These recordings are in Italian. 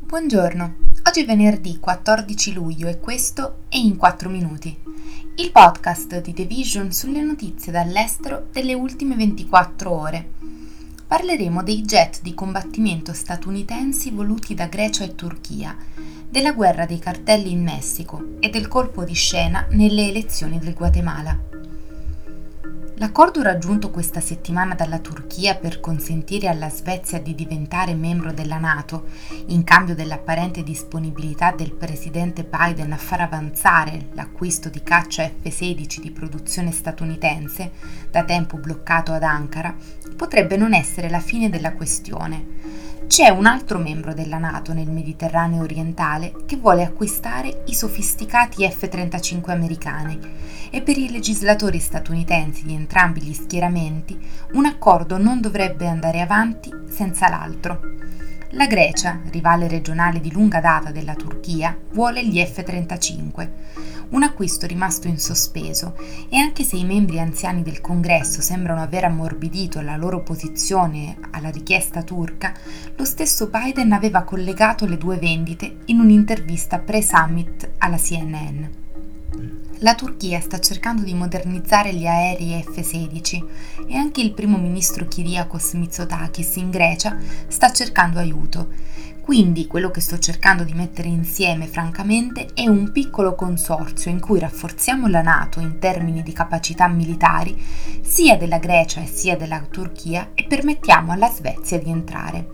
Buongiorno, oggi è venerdì 14 luglio e questo è In 4 Minuti, il podcast di The Vision sulle notizie dall'estero delle ultime 24 ore. Parleremo dei jet di combattimento statunitensi voluti da Grecia e Turchia, della guerra dei cartelli in Messico e del colpo di scena nelle elezioni del Guatemala. L'accordo raggiunto questa settimana dalla Turchia per consentire alla Svezia di diventare membro della Nato, in cambio dell'apparente disponibilità del presidente Biden a far avanzare l'acquisto di caccia F-16 di produzione statunitense, da tempo bloccato ad Ankara, potrebbe non essere la fine della questione c'è un altro membro della Nato nel Mediterraneo orientale che vuole acquistare i sofisticati F-35 americani e per i legislatori statunitensi di entrambi gli schieramenti un accordo non dovrebbe andare avanti senza l'altro. La Grecia, rivale regionale di lunga data della Turchia, vuole gli F-35 un acquisto rimasto in sospeso e anche se i membri anziani del congresso sembrano aver ammorbidito la loro posizione alla richiesta turca, lo stesso Biden aveva collegato le due vendite in un'intervista pre-summit alla CNN. La Turchia sta cercando di modernizzare gli aerei F-16 e anche il primo ministro Kyriakos Mitsotakis in Grecia sta cercando aiuto quindi quello che sto cercando di mettere insieme, francamente, è un piccolo consorzio in cui rafforziamo la Nato in termini di capacità militari, sia della Grecia e sia della Turchia, e permettiamo alla Svezia di entrare.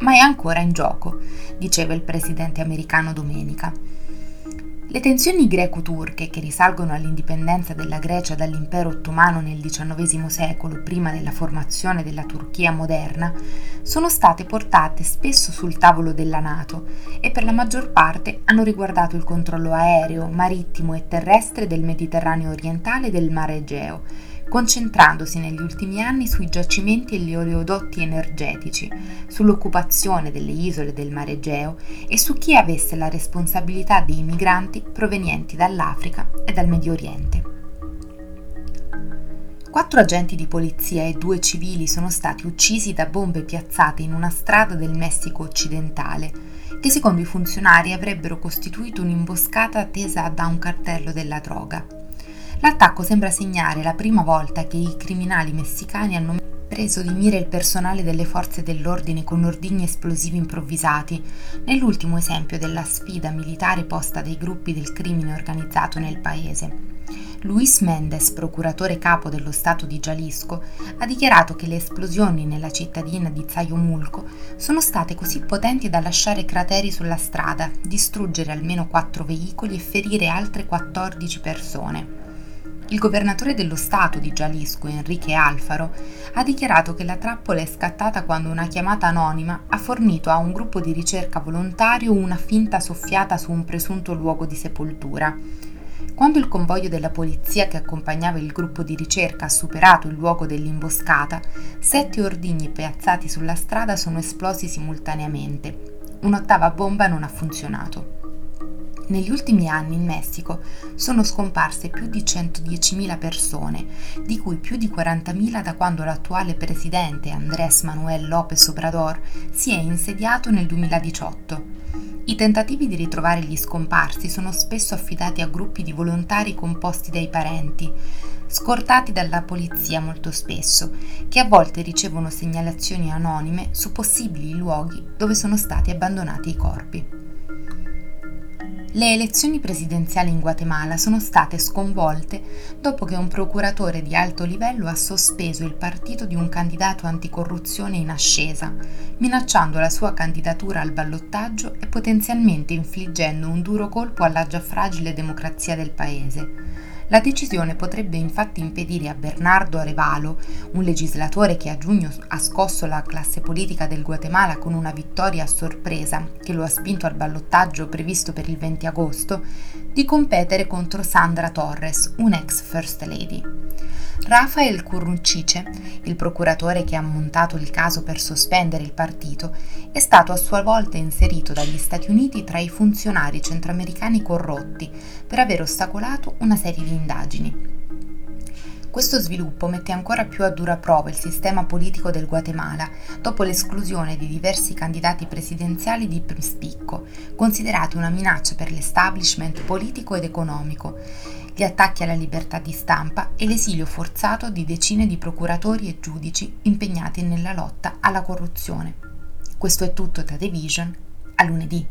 Ma è ancora in gioco, diceva il presidente americano domenica. Le tensioni greco-turche, che risalgono all'indipendenza della Grecia dall'impero ottomano nel XIX secolo, prima della formazione della Turchia moderna, sono state portate spesso sul tavolo della Nato e per la maggior parte hanno riguardato il controllo aereo, marittimo e terrestre del Mediterraneo orientale e del Mare Egeo, concentrandosi negli ultimi anni sui giacimenti e gli oleodotti energetici, sull'occupazione delle isole del Mare Egeo e su chi avesse la responsabilità dei migranti provenienti dall'Africa e dal Medio Oriente. Quattro agenti di polizia e due civili sono stati uccisi da bombe piazzate in una strada del Messico occidentale, che secondo i funzionari avrebbero costituito un'imboscata attesa da un cartello della droga. L'attacco sembra segnare la prima volta che i criminali messicani hanno preso di mira il personale delle forze dell'ordine con ordigni esplosivi improvvisati, nell'ultimo esempio della sfida militare posta dai gruppi del crimine organizzato nel paese. Luis Mendes, procuratore capo dello Stato di Jalisco, ha dichiarato che le esplosioni nella cittadina di Zayomulco sono state così potenti da lasciare crateri sulla strada, distruggere almeno quattro veicoli e ferire altre 14 persone. Il governatore dello Stato di Jalisco, Enrique Alfaro, ha dichiarato che la trappola è scattata quando una chiamata anonima ha fornito a un gruppo di ricerca volontario una finta soffiata su un presunto luogo di sepoltura. Quando il convoglio della polizia che accompagnava il gruppo di ricerca ha superato il luogo dell'imboscata, sette ordigni piazzati sulla strada sono esplosi simultaneamente. Un'ottava bomba non ha funzionato. Negli ultimi anni in Messico sono scomparse più di 110.000 persone, di cui più di 40.000 da quando l'attuale presidente Andrés Manuel López Obrador si è insediato nel 2018. I tentativi di ritrovare gli scomparsi sono spesso affidati a gruppi di volontari composti dai parenti, scortati dalla polizia molto spesso, che a volte ricevono segnalazioni anonime su possibili luoghi dove sono stati abbandonati i corpi. Le elezioni presidenziali in Guatemala sono state sconvolte dopo che un procuratore di alto livello ha sospeso il partito di un candidato anticorruzione in ascesa, minacciando la sua candidatura al ballottaggio e potenzialmente infliggendo un duro colpo alla già fragile democrazia del paese. La decisione potrebbe infatti impedire a Bernardo Arevalo, un legislatore che a giugno ha scosso la classe politica del Guatemala con una vittoria a sorpresa che lo ha spinto al ballottaggio previsto per il 20 agosto, di competere contro Sandra Torres, un'ex First Lady. Rafael Curruncice, il procuratore che ha montato il caso per sospendere il partito, è stato a sua volta inserito dagli Stati Uniti tra i funzionari centroamericani corrotti per aver ostacolato una serie di indagini. Questo sviluppo mette ancora più a dura prova il sistema politico del Guatemala dopo l'esclusione di diversi candidati presidenziali di spicco, considerati una minaccia per l'establishment politico ed economico, gli attacchi alla libertà di stampa e l'esilio forzato di decine di procuratori e giudici impegnati nella lotta alla corruzione. Questo è tutto da The Vision, a lunedì.